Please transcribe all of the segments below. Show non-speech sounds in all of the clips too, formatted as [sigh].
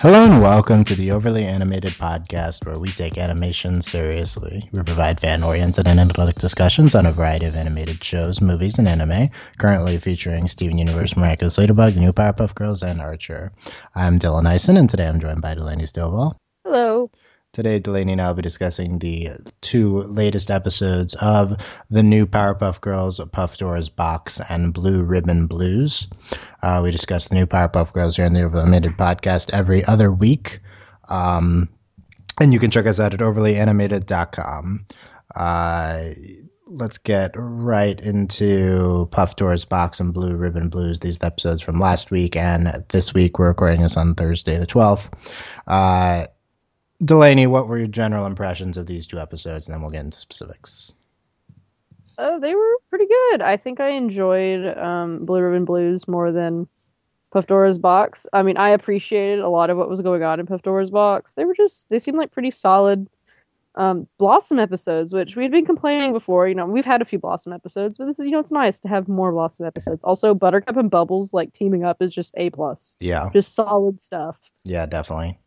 Hello and welcome to the Overly Animated Podcast, where we take animation seriously. We provide fan oriented and analytic discussions on a variety of animated shows, movies, and anime, currently featuring Steven Universe, Miraculous Ladybug, New Powerpuff Girls, and Archer. I'm Dylan Ison, and today I'm joined by Delaney Stovall. Hello. Today, Delaney and I will be discussing the two latest episodes of the new Powerpuff Girls Puffdora's box and Blue Ribbon Blues. Uh, we discuss the new Powerpuff Girls here on the Overly podcast every other week. Um, and you can check us out at overlyanimated.com. Uh, let's get right into Puffdora's Box and Blue Ribbon Blues. These episodes from last week and this week. We're recording this on Thursday, the 12th. Uh, Delaney, what were your general impressions of these two episodes? And then we'll get into specifics. Oh, they were pretty good. I think I enjoyed um, Blue Ribbon Blues more than Puffdora's box. I mean, I appreciated a lot of what was going on in Puffdora's box. They were just, they seemed like pretty solid um, Blossom episodes, which we'd been complaining before. You know, we've had a few Blossom episodes, but this is, you know, it's nice to have more Blossom episodes. Also, Buttercup and Bubbles like teaming up is just a plus. Yeah, just solid stuff. Yeah, definitely.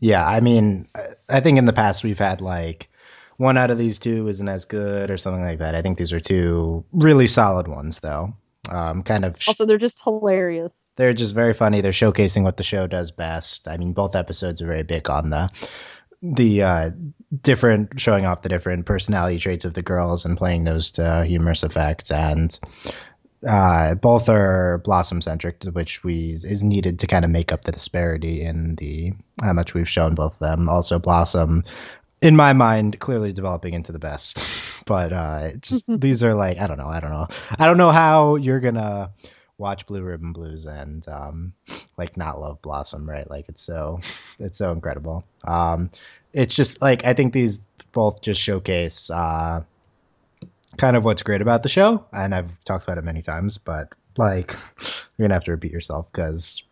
Yeah, I mean, I think in the past we've had like one out of these two isn't as good or something like that. I think these are two really solid ones, though. Um, kind of. Sh- also, they're just hilarious. They're just very funny. They're showcasing what the show does best. I mean, both episodes are very big on the the uh, different showing off the different personality traits of the girls and playing those to humorous effect and uh, both are blossom centric, which we is needed to kind of make up the disparity in the how much we've shown both of them. Also, blossom, in my mind, clearly developing into the best. [laughs] but uh, just these are like I don't know, I don't know, I don't know how you're gonna watch Blue Ribbon Blues and um, like not love Blossom, right? Like it's so it's so incredible. Um, it's just like I think these both just showcase. Uh, kind of what's great about the show, and I've talked about it many times, but like [laughs] you're gonna have to repeat yourself because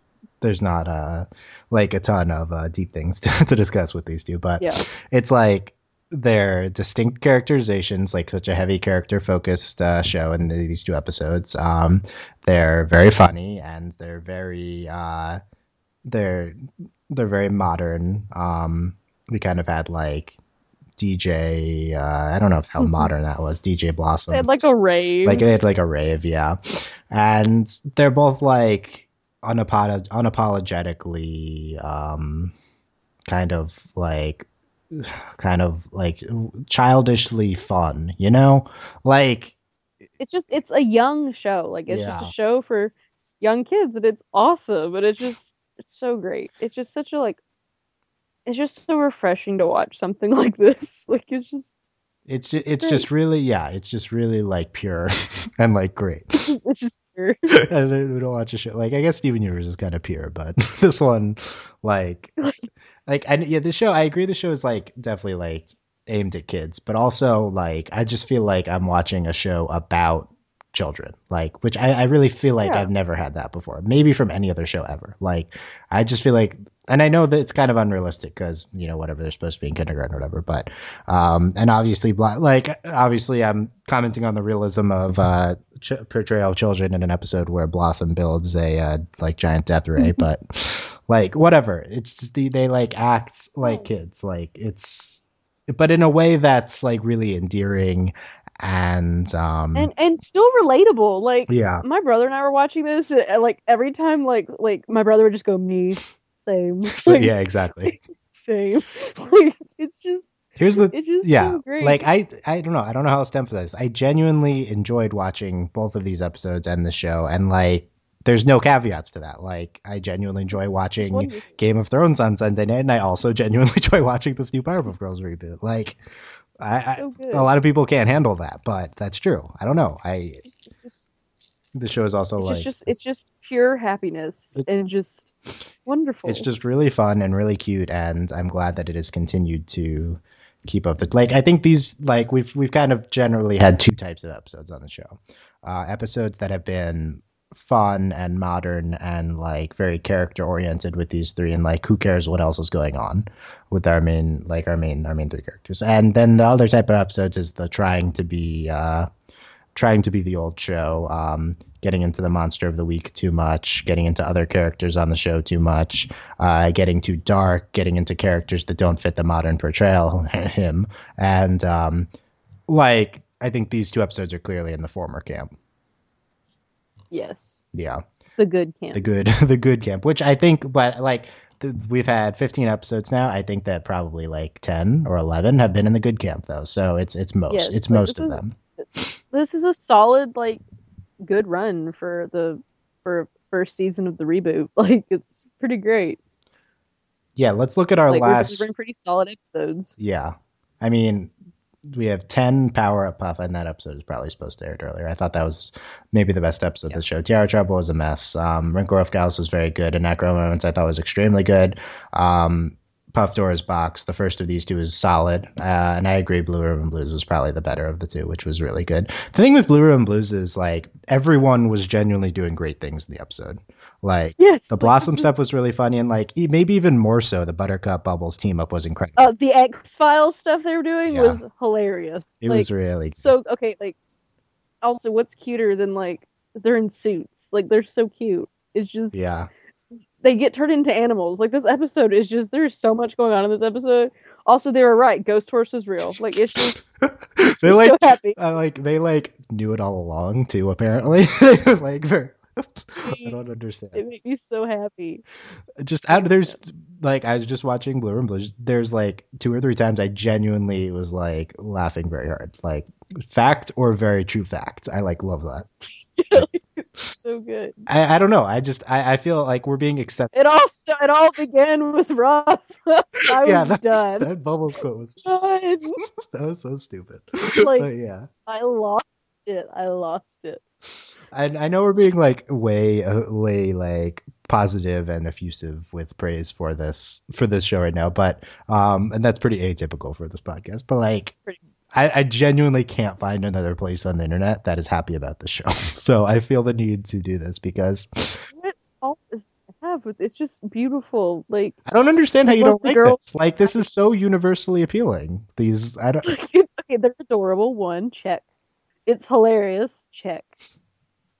there's not uh like a ton of uh, deep things [laughs] to, to discuss with these two, but yeah. it's like their distinct characterizations, like such a heavy character focused uh, show in the, these two episodes. Um, they're very funny and they're very uh, they're they're very modern. Um, we kind of had like DJ. Uh, I don't know how mm-hmm. modern that was. DJ Blossom. They had like a rave. Like they had like a rave, yeah. And they're both like unapolog- unapologetically, um, kind of like, kind of like childishly fun. You know, like it's just it's a young show. Like it's yeah. just a show for young kids, and it's awesome. But it's just it's so great. It's just such a like it's just so refreshing to watch something [laughs] like this. Like it's just it's just, it's just really yeah, it's just really like pure [laughs] and like great. [laughs] It's just, it's just pure. and we don't watch a show like I guess Steven Universe is kind of pure, but this one like like I yeah, this show I agree the show is like definitely like aimed at kids, but also like I just feel like I'm watching a show about children like which I, I really feel like yeah. I've never had that before maybe from any other show ever like I just feel like and I know that it's kind of unrealistic because you know whatever they're supposed to be in kindergarten or whatever. But um, and obviously, like obviously, I'm commenting on the realism of uh, ch- portrayal of children in an episode where Blossom builds a uh, like giant death ray. but like whatever, it's just the, they like act like kids. Like it's, but in a way that's like really endearing and um and and still relatable like yeah my brother and i were watching this like every time like like my brother would just go me same. So, [laughs] like, yeah, exactly. [laughs] Same. [laughs] Like it's just Here's the just yeah, like I I don't know I don't know how else to emphasize. I genuinely enjoyed watching both of these episodes and the show, and like there's no caveats to that. Like I genuinely enjoy watching Game of Thrones on Sunday night, and I also genuinely enjoy watching this new Powerpuff Girls reboot. Like I, so I a lot of people can't handle that, but that's true. I don't know. I the show is also it's like just it's just pure happiness and just wonderful. It's just really fun and really cute, and I'm glad that it has continued to keep up the like. I think these like we've we've kind of generally had two types of episodes on the show, uh, episodes that have been fun and modern and like very character oriented with these three and like who cares what else is going on with our main like our main our main three characters and then the other type of episodes is the trying to be uh trying to be the old show um getting into the monster of the week too much, getting into other characters on the show too much, uh, getting too dark, getting into characters that don't fit the modern portrayal [laughs] him, and um, like I think these two episodes are clearly in the former camp. Yes. Yeah, The good camp. the good, [laughs] the good camp, which I think, but like. th- We've had 15 episodes now. I think that probably like 10 or 11 have been in the good camp, though. So it's it's most Yes, it's most of them. this is a solid like good run for the for first season of the reboot. [laughs] Like it's pretty great. Yeah, let's look at our like last. delivering pretty solid episodes. Yeah. I mean, we have 10 Power Up Puff, and that episode is probably supposed to air earlier. I thought that was maybe the best episode of the show. Tiara Trouble was a mess. Um, Wrinklegruff Gals was very good, and Necro Moments I thought was extremely good. Um, Puffdora's Box, the first of these two, is solid. Uh, and I agree, Blue Ribbon Blues was probably the better of the two, which was really good. The thing with Blue Ribbon Blues is, like, everyone was genuinely doing great things in the episode. Like, Yes. the Blossom stuff was really funny, and, like, maybe even more so, the Buttercup Bubbles team up was incredible. Uh, the X Files stuff they were doing Yeah. was hilarious. it like, was really good. so okay. Like, also, what's cuter than like they're in suits? Like they're so cute. It's just Yeah. They get turned into animals. Like this episode is just there's so much going on in this episode. Also, they were right. Ghost Horse was real. Like it's just [laughs] they like so happy. uh, like they like knew it all along too apparently [laughs] like they're [laughs] I don't understand. It made me so happy. Just out there's like I was just watching Blue and Blues. There's like two or three times I genuinely was like laughing very hard. Like fact or very true fact. I like love that. So good. I, I don't know. I just I, I feel like we're being excessive. It all st- it all began with Ross. [laughs] I [laughs] was that- done. That bubbles quote was just, [laughs] that was so stupid. Like- but yeah. I lost it. I lost it. I, I know we're being like way uh, way like positive and effusive with praise for this for this show right now, but um and that's pretty atypical for this podcast. But like Pretty- I, I genuinely can't find another place on the internet that is happy about the show. [laughs] So I feel the need to do this because What all does it have with it's just beautiful. Like I don't understand how you don't like girl- this. Like this is so universally appealing. These I don't [laughs] okay, they're adorable. One check. It's hilarious. Check.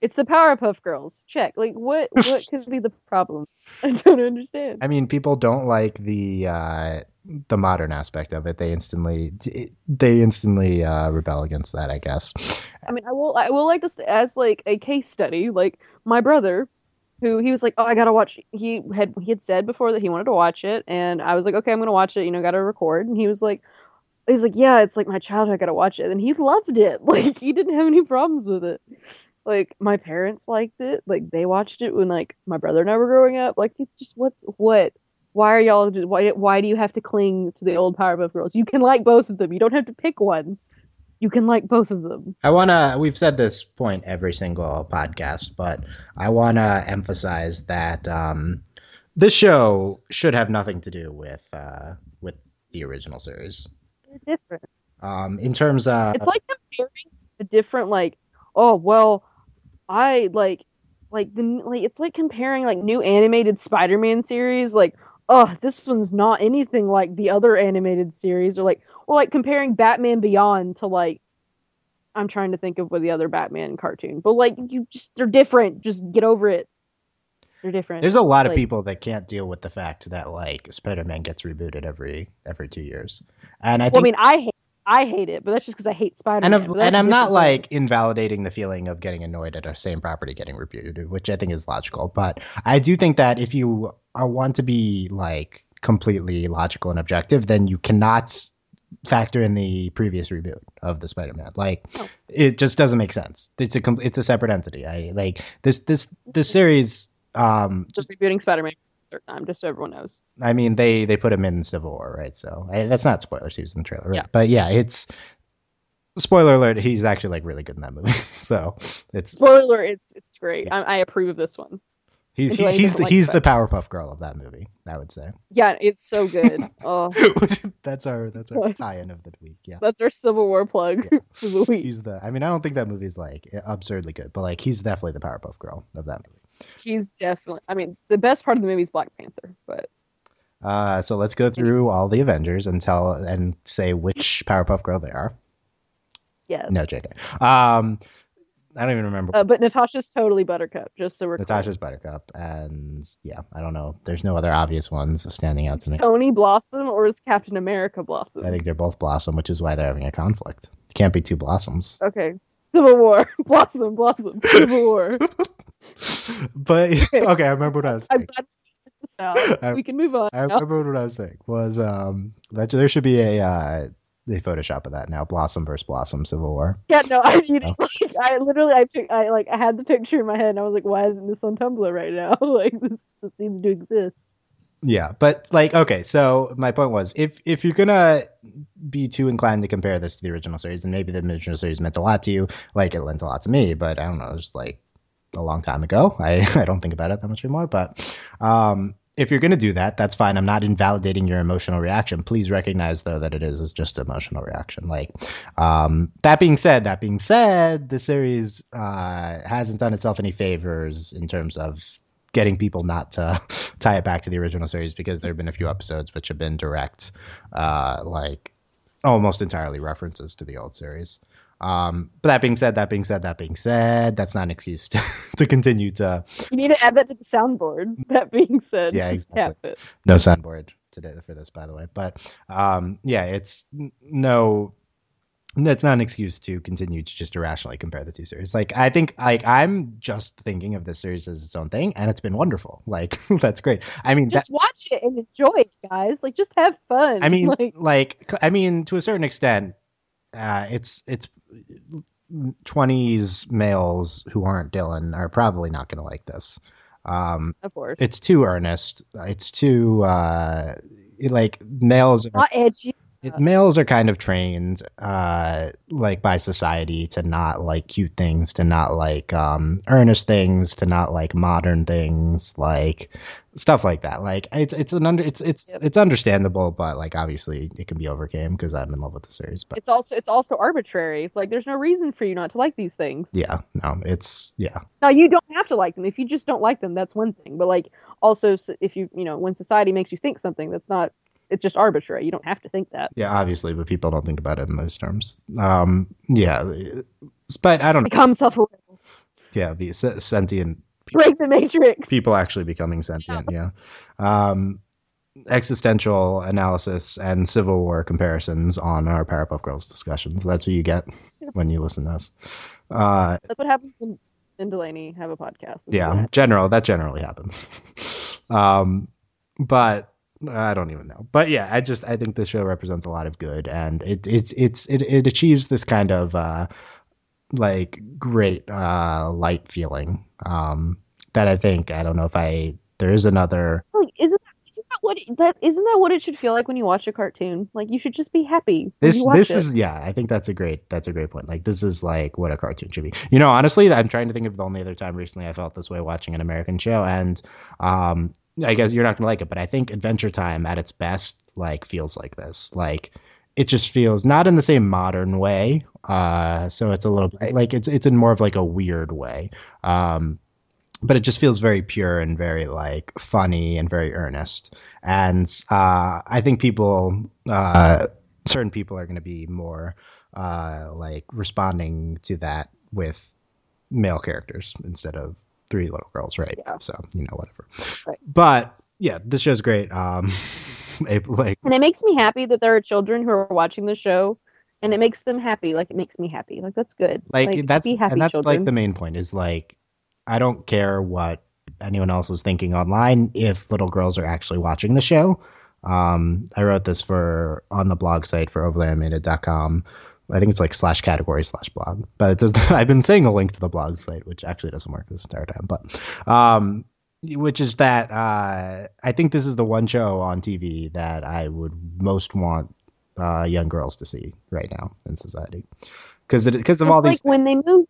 It's the Powerpuff Girls. Check. Like what? What could be the problem? [laughs] I don't understand. I mean, people don't like the uh, the modern aspect of it. They instantly they instantly uh, rebel against that. I guess. I mean, I will. I will like this as like a case study. Like my brother, who he was like, "Oh, I gotta watch." He had he had said before that he wanted to watch it, and I was like, "Okay, I'm gonna watch it." You know, gotta record. And he was like, "He's like, yeah, it's like my childhood. I gotta watch it." And he loved it. [laughs] Like he didn't have any problems with it. Like my parents liked it. Like they watched it when like my brother and I were growing up. Like it's just what's what. Why are y'all just why why do you have to cling to the old Powerpuff Girls? You can like both of them. You don't have to pick one. You can like both of them. I want to, we've said this point every single podcast, but I want to emphasize that um, this show should have nothing to do with uh, with the original series. They're different. Um, in terms of, it's like comparing the different like oh well i like like the like it's like comparing like new animated spider-man series like oh this one's not anything like the other animated series or like or like comparing batman beyond to like i'm trying to think of what the other batman cartoon but like you just they're different. Just get over it. They're different. There's a lot of people that can't deal with the fact that like Spider-Man gets rebooted every every two years, and I well, i mean i hate i hate it but that's just because i hate spider-man and, I'm- and a I'm not like invalidating the feeling of getting annoyed at a same property getting rebooted, which I think is logical. But I do think that if you uh, want to be like completely logical and objective, then you cannot factor in the previous reboot of the Spider-Man. Like No. it just doesn't make sense. It's a it's a separate entity. I like this this this series. Um, just rebooting spider-man third time just so everyone knows I mean, they they put him in Civil War, right? So I, that's not spoilers. He was in the trailer, right? Yeah. But yeah, it's spoiler alert. He's actually like really good in that movie. [laughs] so it's Spoiler alert, it's it's great. I, I approve of this one. he's he, he's the like he's that. the Powerpuff Girl of that movie. I would say Yeah, it's so good. [laughs] oh, [laughs] that's our that's our tie-in of the week. Yeah, that's our Civil War plug Yeah. for the week. he's the. I mean, I don't think that movie's like absurdly good, but like he's definitely the Powerpuff Girl of that movie. He's definitely. I mean, the best part of the movie is Black Panther, but Uh, so let's go through all the Avengers and tell and say which Powerpuff Girl they are. yeah, No, JK. Um, I don't even remember. Uh, but Natasha's totally Buttercup, just so we're clear. Natasha's Buttercup, and yeah, I don't know. There's no other obvious ones standing out to me. Tony Blossom or is Captain America Blossom? I think they're both Blossom, which is why they're having a conflict. You can't be two Blossoms. Okay. Civil War. [laughs] Blossom, Blossom. Civil War. [laughs] [laughs] but [laughs] okay, I remember what I was saying. glad we figured this out. [laughs] I- we can move on. I now. remember what I was saying was um that there should be a uh a Photoshop of that now. Blossom versus Blossom Civil War. Yeah, no, I mean, like, I literally, I, pic- I like, I had the picture in my head, and I was like, why isn't this on Tumblr right now? like, this, this needs to exist. Yeah, but like okay, so my point was if if you're gonna be too inclined to compare this to the original series, and maybe the original series meant a lot to you, like it meant a lot to me, but I don't know, was like a long time ago. I [laughs] I don't think about it that much anymore. But um, if you're gonna do that, that's fine. I'm not invalidating your emotional reaction. Please recognize though that it is is just emotional reaction. Like um, that being said, that being said, the series uh, hasn't done itself any favors in terms of getting people not to [laughs] tie it back to the original series because there have been a few episodes which have been direct, uh, like almost entirely references to the old series. Um, but that being said, that being said, that being said, that's not an excuse to, [laughs] to continue to You need to add that to the soundboard. That being said, Yeah, exactly. tap it. no soundboard today for this, by the way. But um, yeah, it's no. That's not an excuse to continue to just irrationally compare the two series. Like I think, like I'm just thinking of this series as its own thing, and it's been wonderful. Like [laughs] that's great. I mean, that, Just watch it and enjoy it, guys. Like, just have fun. I mean, [laughs] like, like, I mean, to a certain extent, uh, it's it's twenties males who aren't Dylan are probably not going to like this. Um, of course, it's too earnest. It's too uh, like males are not edgy. It, males are kind of trained uh like by society to not like cute things to not like um earnest things to not like modern things like stuff like that like it's it's an under it's it's Yep. it's understandable but like obviously it can be overcame because i'm in love with the series but It's also, it's also arbitrary. Like, there's no reason for you not to like these things. yeah no it's yeah Now, you don't have to like them. If you just don't like them, that's one thing. But like, also, if you, you know, when society makes you think something, that's not. It's just arbitrary. You don't have to think that. yeah obviously but people don't think about it in those terms um yeah but i don't know Become self-aware. yeah be se- sentient Break the matrix. people actually becoming sentient yeah um existential analysis and civil war comparisons on our powerpuff girls discussions that's what you get when you listen to us uh That's what happens when and Delaney have a podcast. Yeah what general that generally happens [laughs] um but I don't even know, but yeah, I just I think this show represents a lot of good, and it it's it's it, it achieves this kind of uh, like great uh, light feeling um, that I think I don't know if I there is another Like, isn't that, isn't that what it, that isn't that what it should feel like when you watch a cartoon? Like you should just be happy. this this it. is yeah i think that's a great that's a great point like this is like what a cartoon should be you know honestly i'm trying to think of the only other time recently i felt this way watching an american show and um i guess you're not gonna like it but i think adventure time at its best like feels like this. Like it just feels not in the same modern way uh so it's a little like it's it's in more of like a weird way um but it just feels very pure and very like funny and very earnest. And uh i think people uh certain people are going to be more uh like responding to that with male characters instead of three little girls right Yeah. so you know whatever Right. but yeah this show's great um [laughs] like and it makes me happy that there are children who are watching the show, and it makes them happy. Like it makes me happy. Like that's good. like, that's happy and that's children. like the main point is like i don't care what anyone else is thinking online if little girls are actually watching the show um i wrote this for on the blog site for overlyanimated.com i think it's like slash category slash blog but it does [laughs] i've been saying a link to the blog site which actually doesn't work this entire time but um which is that uh i think this is the one show on tv that i would most want uh young girls to see right now in society because because of it's all like these when they moved.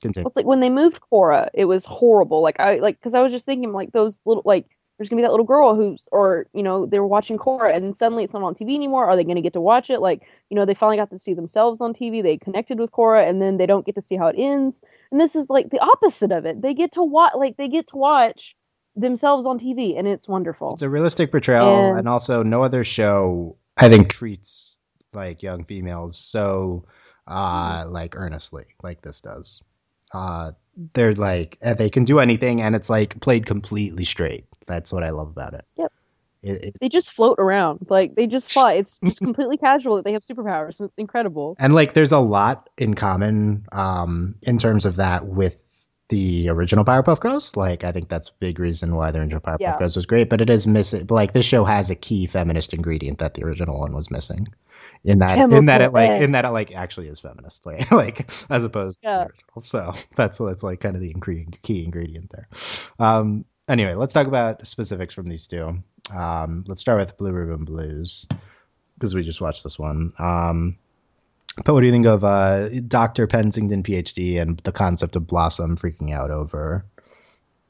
Continue. It's like when they moved Korra, it was horrible. Like I like because I was just thinking like those little like there's gonna be that little girl who's or you know they were watching Korra and suddenly it's not on TV anymore. Are they gonna get to watch it? Like you know they finally got to see themselves on TV. They connected with Korra and then they don't get to see how it ends. And this is like the opposite of it. They get to watch like they get to watch themselves on TV and it's wonderful. It's a realistic portrayal, And- and also no other show I think treats like young females so uh, like earnestly, like this does. Uh, they're like and they can do anything, and it's like played completely straight. That's what I love about it. Yep. It, it, They just float around, like they just fly. It's [laughs] just completely casual that they have superpowers, it's incredible. and like there's a lot in common um, in terms of that with the original Powerpuff Girls. Like I think that's a big reason why the original Powerpuff Yeah. Girls was great, but it is missing. Like this show has a key feminist ingredient that the original one was missing. In that, in that it Chemical like, in that it like actually is feminist, [laughs] like, like as opposed to the original. So that's that's like kind of the key ingredient there. Um, anyway, let's talk about specifics from these two. Um, let's start with Blue Ribbon Blues because we just watched this one. Um, but what do you think of uh, Dr. Pensington, PhD, and the concept of Blossom freaking out over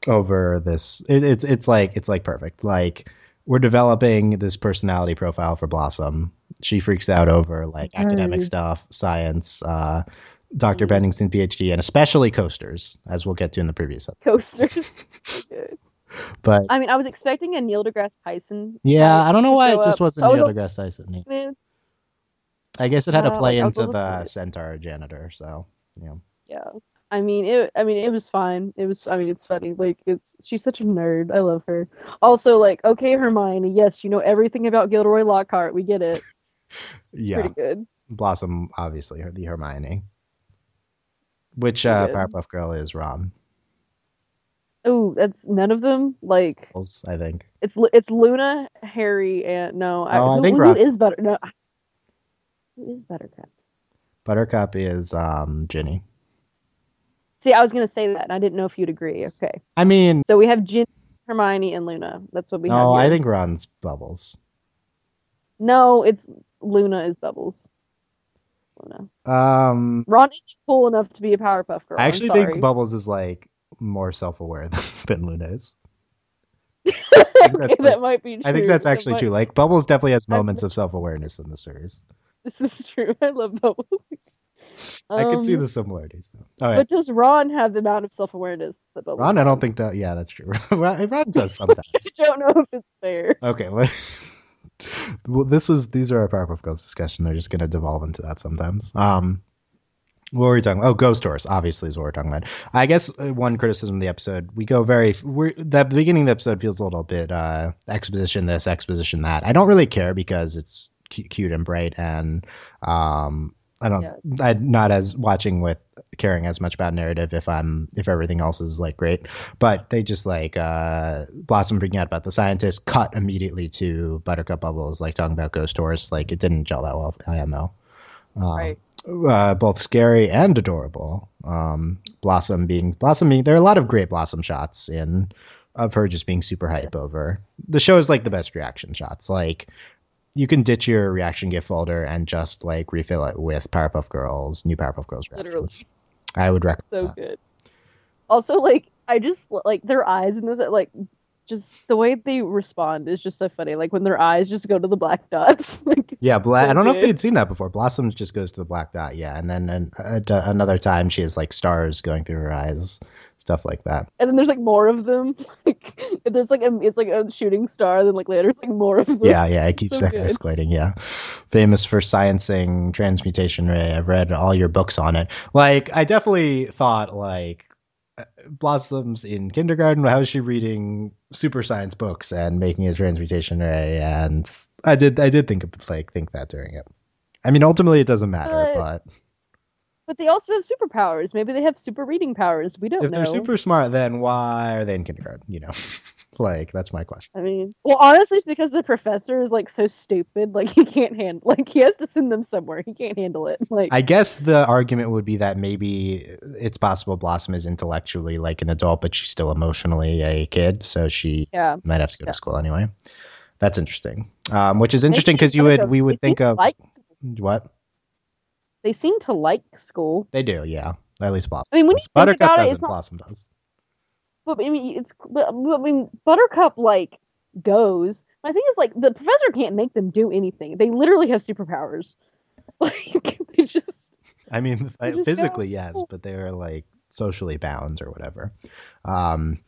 over this? It, it's it's like it's like perfect. Like we're developing this personality profile for Blossom. She freaks out over like academic stuff, science. Uh, Dr. Pennington, PhD, and especially coasters, as we'll get to in the previous episode. Coasters. [laughs] But I mean, I was expecting a Neil deGrasse Tyson. yeah, I don't know why it just up. wasn't was Neil like, deGrasse Tyson. man, I guess it had to Yeah, play like, into the centaur janitor. So yeah. Yeah. I mean it I mean it was fine. It was I mean it's funny. Like it's she's such a nerd. I love her. Also like okay Hermione, yes, you know everything about Gilderoy Lockhart. We get it. Yeah. pretty good. Blossom, obviously, her the Hermione. Which uh. Powerpuff Girl is Ron? Oh, that's none of them. Like I think. it's it's Luna, Harry, and no, Oh, I who, think who is? No, who is Buttercup? Buttercup is um, Ginny. See, I was gonna say that, and I didn't know if you'd agree. Okay, I mean, so we have Ginny, Hermione, and Luna. That's what we have. no, I think Ron's Bubbles. no, it's Luna is Bubbles. It's Luna. Um, Ron isn't cool enough to be a Powerpuff Girl. I actually think Bubbles is like more self-aware [laughs] than, than Luna is. [laughs] okay, that might be true. I think that's That actually might- true. Like Bubbles definitely has moments of self-awareness in the series. This is true. I love Bubbles. I can see Um, the similarities though. Right, But does Ron have the amount of self awareness that Bubbles Ron, I don't has? think that. Yeah, that's true. [laughs] Ron Ron does sometimes. I don't know if it's fair. Okay. Let, well, this was these are our Powerpuff Girls discussion. They're just going to devolve into that sometimes. Um, what were we talking? about? Oh, ghost tours. Obviously, is what we're talking about. I guess uh, one criticism of the episode, we go very. We're the beginning of the episode feels a little bit uh, exposition this, exposition that. I don't really care because it's cu- cute and bright, and um, I don't. Yeah. I'm not as watching with caring as much about narrative if I'm if everything else is like great but they just like uh blossom freaking out about the scientist cut immediately to buttercup bubbles like talking about ghost tours like it didn't gel that well imo um, Right. Uh, both scary and adorable um blossom being blossom being there are a lot of great blossom shots in of her just being super hype over the show is like the best reaction shots like you can ditch your reaction gift folder and just like refill it with Powerpuff Girls, new Powerpuff Girls Literally. reactions. I would recommend. So that. good. Also, like, I just like their eyes in this, like, just the way they respond is just so funny. Like, when their eyes just go to the black dots. [laughs] like, Yeah, Bla- So I don't know if they'd seen that before. Blossom just goes to the black dot, yeah, and then an, a- another time she has like stars going through her eyes, stuff like that. and then there's like more of them. [laughs] Like, there's like a, it's like a shooting star. Then like later, it's like more of them. Yeah, yeah, it keeps So good. escalating. Yeah, famous for sciencing transmutation ray. I've read all your books on it. Like, I definitely thought like uh, Blossoms in kindergarten. How is she reading super science books and making a transmutation ray? And I did, I did think of like think that during it. I mean, ultimately, it doesn't matter, But- but But they also have superpowers. Maybe they have super reading powers. We don't if know. they're super smart, then why are they in kindergarten? You know, [laughs] like that's my question. I mean, well, honestly, it's because the professor is like so stupid. Like he can't handle. Like he has to send them somewhere. He can't handle it. Like I guess the argument would be that maybe it's possible Blossom is intellectually like an adult, but she's still emotionally a kid, so she yeah. might have to go Yeah. to school anyway. That's interesting. Um, which is interesting because you would we would think of like what they seem to like school. they do. Yeah, at least Blossom. I mean, when you think Buttercup about it, doesn't. not- Blossom does. But I mean, it's but, I mean, Buttercup like goes. My thing is like the professor can't make them do anything. They literally have superpowers. [laughs] Like they just I mean, They just go, physically yes, "Oh." but they're like socially bound or whatever. Um,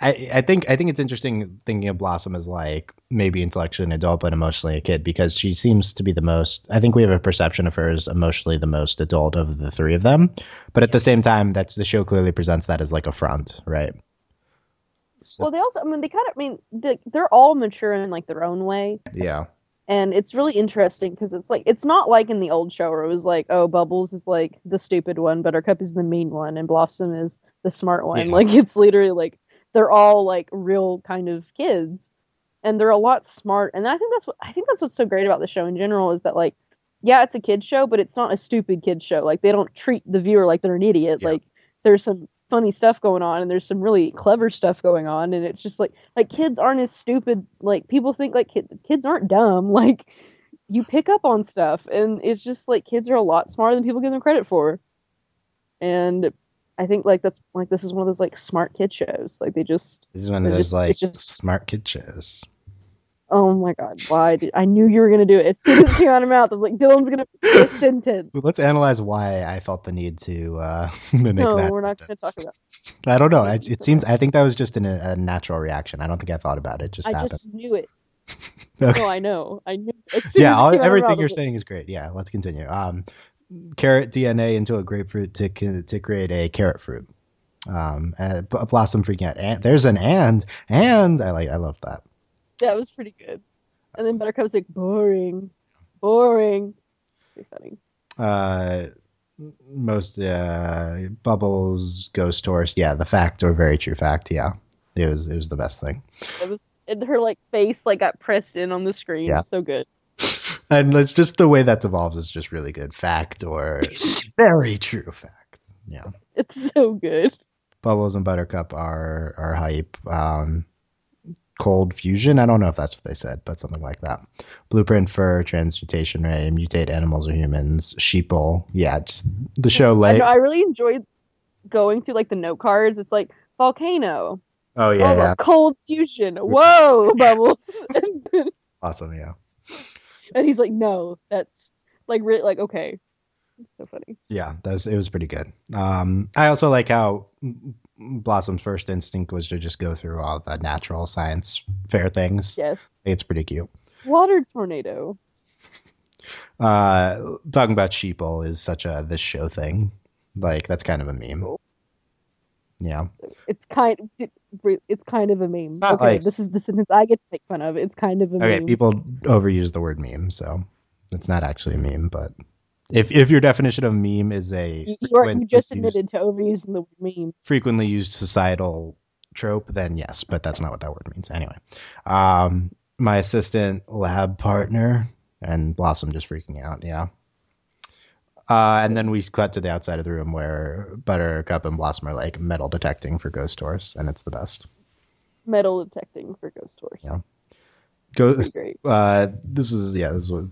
I, I think I think it's interesting thinking of Blossom as like maybe intellectually an adult but emotionally a kid because she seems to be the most. I think we have a perception of her as emotionally the most adult of the three of them, but at the same time, that's the show clearly presents that as like a front, right? So, well, they also, I mean, they kind of, I mean, they, they're all mature in like their own way. Yeah. And it's really interesting because it's like it's not like in the old show where it was like, oh, Bubbles is like the stupid one, Buttercup is the mean one, and Blossom is the smart one. Yeah. Like it's literally like they're all like real kind of kids and they're a lot smart and i think that's what i think that's what's so great about the show in general is that like yeah it's a kid show but it's not a stupid kid show. Like they don't treat the viewer like they're an idiot. Yeah. like there's some funny stuff going on and there's some really clever stuff going on and it's just like like kids aren't as stupid like people think like kid, kids aren't dumb. [laughs] Like you pick up on stuff and it's just like kids are a lot smarter than people give them credit for. And I think like that's like this is one of those like smart kid shows. Like they just this is one of those just, like just, smart kid shows. Oh my god! Why did I knew you were gonna do it as soon as it came out of mouth? I was like, Dylan's gonna a [laughs] sentence. Let's analyze why I felt the need to uh, [laughs] mimic no, that. we're not gonna talk about. [laughs] I don't know. I, it seems. I think that was just an, a natural reaction. I don't think I thought about it. it just I happened. just knew it. okay. No, I know. I knew. yeah, all, everything you're saying is great. Yeah, let's continue. Um, carrot DNA into a grapefruit to to create a carrot fruit. Um, uh, Blossom freaking out. And there's an and and I like I love that. That was pretty good. And then Buttercup's like boring, boring. Pretty funny. Uh, most uh, Bubbles Ghost Horse. Yeah, the fact or very true fact. Yeah, it was it was the best thing. It was and her like face like got pressed in on the screen. Yeah. So good and it's just the way that evolves is just really good. Fact or [laughs] very true fact. Yeah. It's so good. Bubbles and Buttercup are are hype. Um, cold fusion. I don't know if that's what they said, but something like that. Blueprint for transmutation ray, mutate animals or humans. Sheeple. Yeah, just the show. Like I, I really enjoyed going through like the note cards. It's like volcano. Oh yeah, oh, yeah. cold fusion. Whoa, bubbles. [laughs] awesome. Yeah and he's like, no, that's like really like okay. It's so funny. Yeah, that was it was pretty good. Um, I also like how Blossom's first instinct was to just go through all the natural science fair things. Yes, it's pretty cute. Water tornado. Uh, talking about sheeple is such a this show thing. Like that's kind of a meme. Cool. Yeah, it's kind. It's kind of a meme. Okay, like, this is the sentence I get to make fun of. It's kind of a okay, meme. people overuse the word meme, so it's not actually a meme. But if if your definition of meme is a you, you, you just admitted used, to overusing the word meme, frequently used societal trope, then yes. But that's not what that word means. Anyway, um, my assistant lab partner and Blossom just freaking out. Yeah. Uh, and then we cut to the outside of the room where Buttercup and Blossom are like metal detecting for ghost horse, and it's the best. Metal detecting for ghost horse. Yeah. Ghost. [laughs] Uh, this is yeah. This was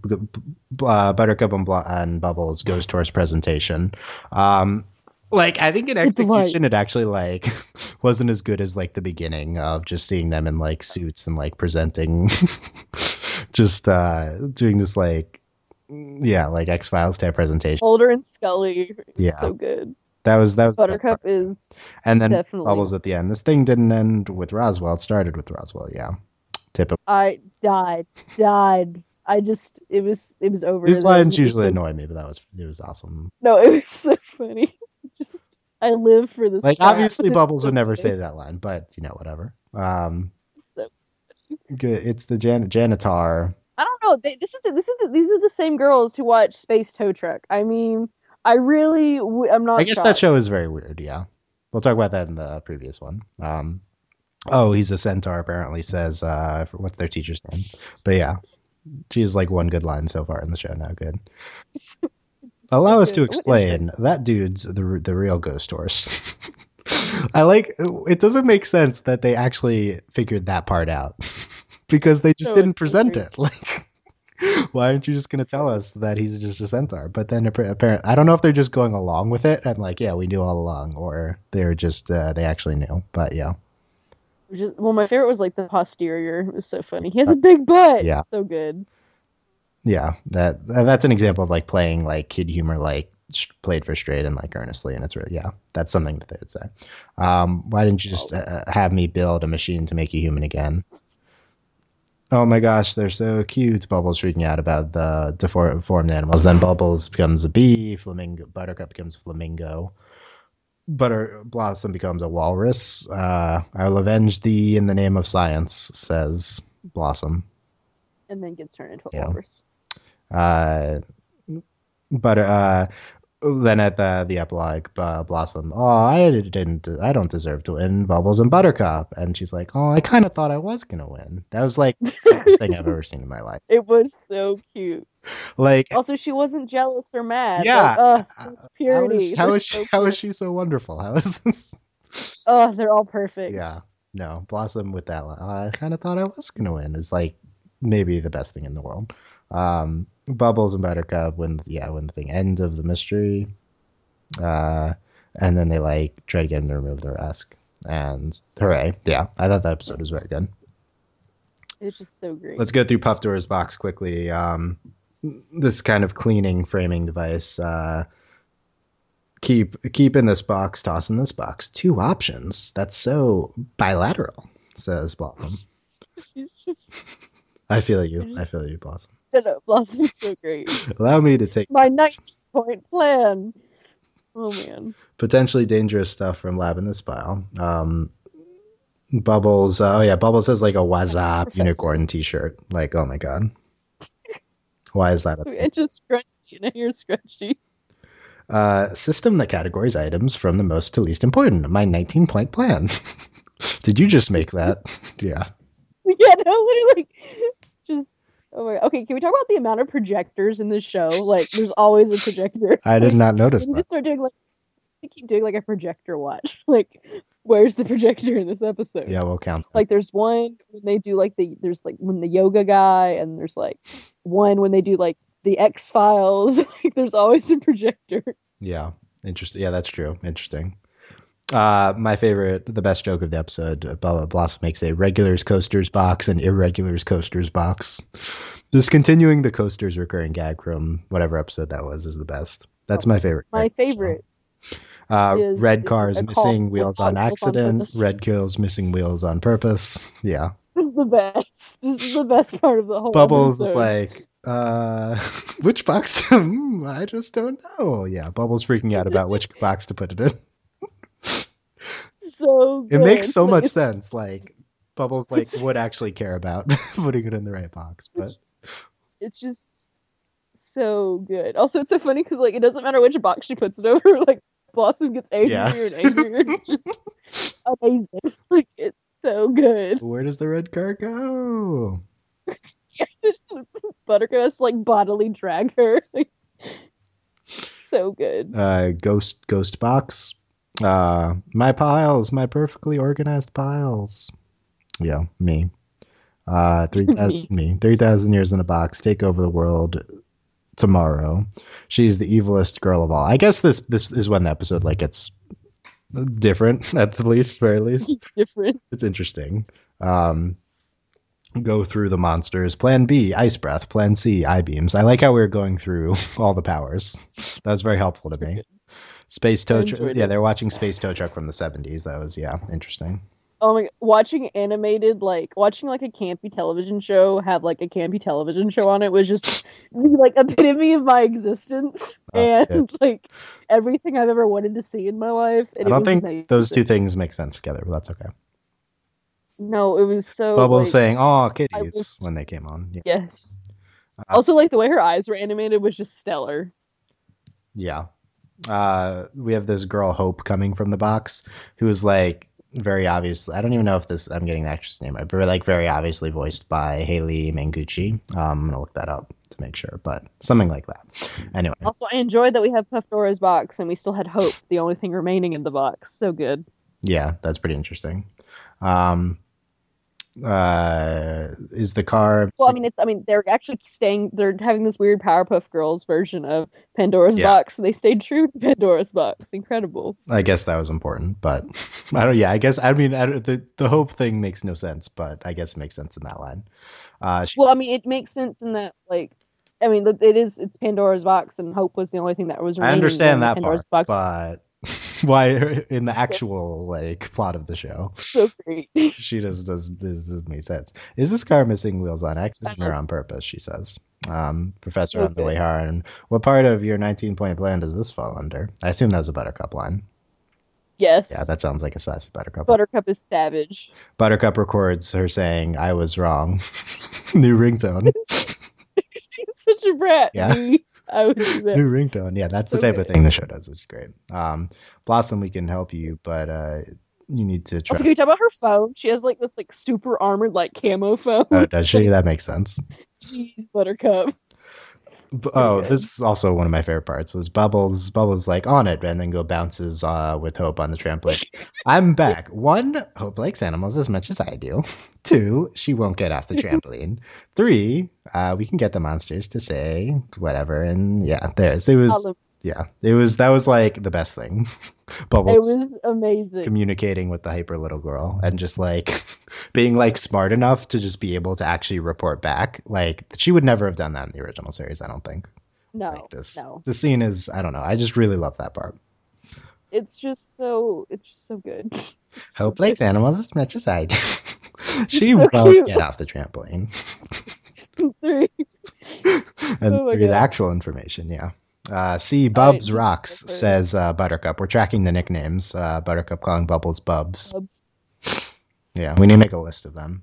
uh, Buttercup and, Bl- and Bubbles Ghost Horse presentation. Um, like I think in execution, it actually like [laughs] wasn't as good as like the beginning of just seeing them in like suits and like presenting, [laughs] just uh doing this like yeah, like X Files type presentation. Mulder and Scully, yeah, so good. That was that was Buttercup is, and then definitely. Bubbles at the end. This thing didn't end with Roswell. It started with Roswell. Yeah, typical. I died, died. I just it was it was over. These lines usually annoy me, but that was it was awesome. No, it was so funny. [laughs] Just I live for this. Like obviously, Bubbles so would never funny. say that line, but you know whatever. Um, so good. It's the jan- janitor I don't know. They, this is the, this is the, these are the same girls who watch Space Tow Truck. I mean, I really i am not. I guess shocked. that show is very weird. Yeah, we'll talk about that in the previous one. Um, oh, he's a centaur. Apparently, says uh, what's their teacher's name? But yeah, she has like one good line so far in the show. Now, good. [laughs] Allow us to explain. That dude's the the real ghost horse. [laughs] I like. It doesn't make sense that they actually figured that part out [laughs] because they just didn't present it. [laughs] Like, why aren't you just going to tell us that he's just a centaur? But then apparently, I don't know if they're just going along with it and like, yeah, we knew all along, or they're just uh, they actually knew. But yeah. Just, well, my favorite was like the posterior. It was so funny. He has a big butt. Yeah, so good. Yeah, that that's an example of like playing like kid humor, like played for straight and like earnestly, and it's really yeah, that's something that they would say. Um, why didn't you just uh, have me build a machine to make you human again? Oh my gosh, they're so cute. Bubbles freaking out about the deformed animals. Then Bubbles becomes a bee. Flamingo, Buttercup becomes flamingo. Butter Blossom becomes a walrus. Uh, I will avenge thee in the name of science, says Blossom. And then gets turned into a Yeah. walrus. Uh, but uh, then at the the epilogue, uh, Blossom, oh, I didn't, I don't deserve to win. Bubbles and Buttercup, and she's like, oh, I kind of thought I was gonna win. That was like the best thing I've ever seen in my life. It was so cute. Like, Also, she wasn't jealous or mad. Yeah. Like, ugh, purity. is, how They're she? so How cute. she so wonderful? How is this? Oh, they're all perfect. Yeah, no, Blossom with that. line, I kind of thought I was gonna win. Is like maybe the best thing in the world. Um, Bubbles and Buttercup when yeah when the thing ends of the mystery, uh, and then they like try to get him to remove the mask, and hooray! Yeah, I thought that episode was very good. It's just so great. Let's go through Puffdora's box quickly. Um, this kind of cleaning framing device. Uh, keep keep in this box, toss in this box. Two options. That's so bilateral, says Blossom. [laughs] She's just I feel you. I feel you, Blossom. No, Blossom's so great. Allow me to take My 19 point plan. Oh man. potentially dangerous stuff from Lab in the pile. Um, Bubbles. Uh, oh yeah, Bubbles has like a WhatsApp [laughs] unicorn T-shirt. Like, oh my god, why is that? A thing? It's just scrunchy and hear scrunchy. Uh, system that categories items from the most to least important. My 19 point plan. [laughs] Did you just make that? [laughs] yeah. Yeah, no, literally like just oh my okay, can we talk about the amount of projectors in this show? Like there's [laughs] always a projector. I did not notice We need start doing like we keep doing like a projector watch. [laughs] Like where's the projector in this episode? Yeah, we'll count. them. Like there's one when they do like the there's like when the yoga guy and there's like one when they do like the X Files. [laughs] like there's always a projector. Yeah, interesting. Yeah, that's true. Interesting. Uh, my favorite, the best joke of the episode, uh, Bella Blossom makes a regulars coasters box and irregulars coasters box. Just continuing the coasters recurring gag from whatever episode that was is the best. That's my favorite. My gag from the show. favorite. Uh, is- red cars missing wheels on wheels on accident. red kills missing wheels on purpose. Yeah. This is the best. This is the best part of the whole Bubbles is like, uh, [laughs] which box? [laughs] Hmm, I just don't know. Yeah, Bubbles freaking out about which box to put it in. So It makes so much sense. Like Bubbles, like would actually care about [laughs] putting it in the right box, but It's just so good. Also, it's so funny because like it doesn't matter which box she puts it over. [laughs] Like Blossom gets angrier Yeah. and angrier. It's just amazing. [laughs] Like it's so good. where does the red car go? Buttercup has to, like bodily drag her. So good. Uh, ghost ghost box. Uh, my piles, my perfectly organized piles. Yeah, me. Uh, [laughs] three thousand me. Three thousand years in a box. Take over the world tomorrow. She's the evilest girl of all. I guess this this is when the episode like gets different [laughs] at the least, very least. It's [laughs] different. it's interesting. Um, go through the monsters. Plan B, ice breath. Plan C, eye beams. I like how we are going through all the powers. That was very helpful to me. Space tow. Truck. Yeah, they're watching Space Tow Truck from the seventies. That was yeah, interesting. Oh my! Watching animated, like watching like a campy television show have like a campy television show on it was just [laughs] the like epitome of my existence Oh, and like everything I've ever wanted to see in my life. And I don't think amazing. those two things make sense together, but that's okay. No, it was so. Bubbles like, saying "Oh, kitties" was- when they came on. Yeah. yes. Uh, Also, like the way her eyes were animated was just stellar. Yeah. Uh, we have this girl Hope coming from the box who is like very obviously. I don't even know if this. I'm getting the actress name right, but like very obviously voiced by Haley Mangucci. Um, I'm gonna look that up to make sure, but something like that. Anyway, Also, I enjoyed that we have Puffdora's box and we still had Hope, the only thing remaining in the box. So good. yeah, that's pretty interesting. Um, uh, is the car? Well, I mean, it's. I mean, they're actually staying. They're having this weird Powerpuff Girls version of Pandora's Yeah. box. They stayed true to Pandora's box. Incredible. I guess that was important, but [laughs] I don't. Yeah, I guess I mean I, don't- the the Hope thing makes no sense, but I guess it makes sense in that line. Uh, she, Well, I mean, it makes sense in that like I mean, it is it's Pandora's box, and Hope was the only thing that was. I understand that Pandora's part, box. but [laughs] why in the actual like plot of the show? So great. [laughs] she does does does, does make sense. Is this car missing wheels on accident or on purpose? She says. Um, Professor okay. on the way home. What part of your 19 point plan does this fall under? I assume that was a Buttercup line. Yes. Yeah, that sounds like a sassy Buttercup. Buttercup is savage. Buttercup records her saying, I was wrong. [laughs] New ringtone. She's such a brat. Yeah. I would do that. New ringtone. Yeah, that's so the type good. of thing the show does, which is great. Um, Blossom, we can help you, but uh, you need to try. Also, can you talk about her phone? She has like this like super armored like camo phone. Oh, does she? [laughs] That makes sense. Jeez, Buttercup oh, this is also one of my favorite parts. Was Bubbles? Bubbles like on it, and then go bounces uh, with Hope on the trampoline. [laughs] I'm back. One, Hope likes animals as much as I do. [laughs] Two, she won't get off the [laughs] trampoline. Three, uh, we can get the monsters to say whatever, and yeah, there's it was yeah, it was that was like the best thing. [laughs] Bubbles. It was amazing. Communicating with the hyper little girl and just like [laughs] being like smart enough to just be able to actually report back. Like she would never have done that in the original series. I don't think. No. Like this. No. The scene is. I don't know. I just really love that part. It's just so. It's just so good. [laughs] Hope likes animals as much as I do. she so won't cute. get off the trampoline. three. and oh three, the actual information. Yeah. Uh, see, Bubs right. Rocks says uh, Buttercup. We're tracking the nicknames. Uh, Buttercup calling Bubbles Bubs. Bubs. Yeah, we need to make a list of them.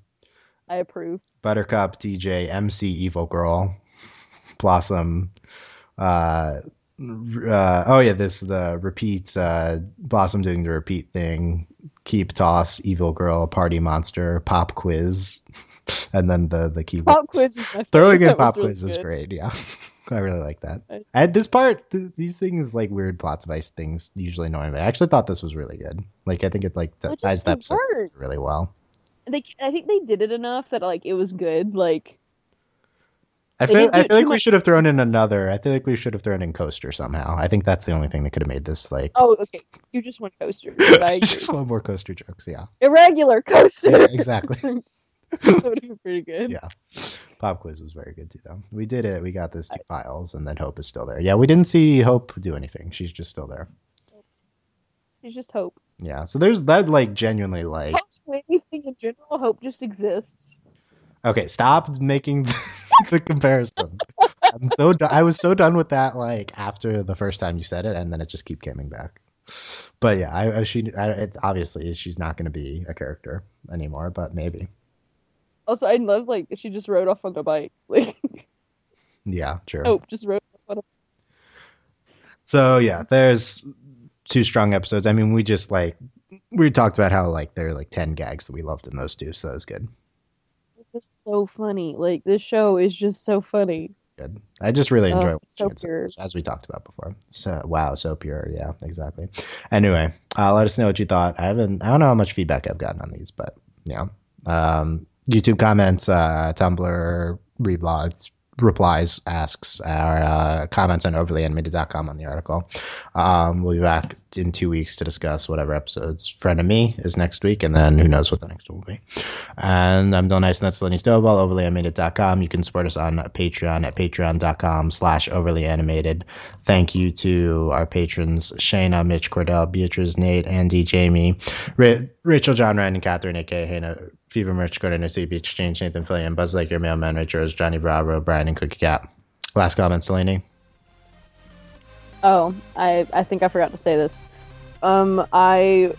I approve. Buttercup, DJ, MC, Evil Girl, Blossom. Uh, uh, oh yeah, this the repeat. Uh, Blossom doing the repeat thing. Keep toss, Evil Girl, Party Monster, Pop Quiz, [laughs] and then the the key. Pop quiz. Throwing in pop quiz is great. Yeah. [laughs] I really like that. And this part, th- these things like weird plot device things usually annoy me. I actually thought this was really good. Like I think it like ties the episode really well. They, I think they did it enough that like it was good. Like I feel, I feel like we should have thrown in another. I feel like we should have thrown in coaster somehow. I think that's the only thing that could have made this like. Oh, okay. You just want coaster. [laughs] just want more coaster jokes. Yeah. Irregular coaster. Yeah, exactly. [laughs] that would have been pretty good. Yeah. Pop quiz was very good too, though. We did it. We got those two files, and then Hope is still there. Yeah, we didn't see Hope do anything. She's just still there. She's just Hope. Yeah. So there's that, like, genuinely, like. anything in general. Hope just exists. Okay, stop making [laughs] the comparison. I'm so do- I was so done with that like after the first time you said it, and then it just keep coming back. But yeah, I, I she I, it, obviously she's not going to be a character anymore, but maybe. Also, I love like she just rode off on a bike. [laughs] Like, yeah, true. Oh, just rode off on a. So yeah, there's two strong episodes. I mean, we just like we talked about how like there are like ten gags that we loved in those two, so that was good. It's just so funny. Like this show is just so funny. Good. I just really enjoy oh, so pure. as we talked about before. So wow, so pure. Yeah, exactly. Anyway, uh, let us know what you thought. I haven't. I don't know how much feedback I've gotten on these, but yeah. Um, YouTube comments, uh, Tumblr, reblogs, replies, asks, our uh, comments on overlyanimated.com on the article. Um, we'll be back in two weeks to discuss whatever episodes Friend of Me is next week, and then who knows what the next one will be. And I'm Bill Nice, and that's Lenny Stovall, overlyanimated.com. You can support us on Patreon at patreon.com slash overlyanimated. Thank you to our patrons, Shayna, Mitch, Cordell, Beatrice, Nate, Andy, Jamie, Rachel, John, Ryan, and Catherine, aka Hannah, Fever Merch, go to NCB Exchange, Nathan Fillion, Buzz Like Your Mailman, Richards, Johnny Bravo, Brian, and Cookie Cat. Last comment, Delaney. Oh, I I think I forgot to say this. Um, I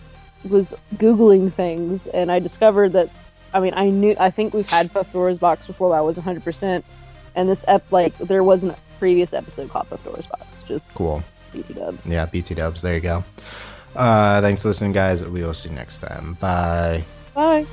was googling things and I discovered that. I mean, I knew. I think we've had Puffdora's box before. I was 100, percent and this ep like there wasn't a previous episode called Puffdora's box. Just cool. BT Dubs. Yeah, BT Dubs. There you go. Uh, thanks for listening, guys. We will see you next time. Bye. Bye.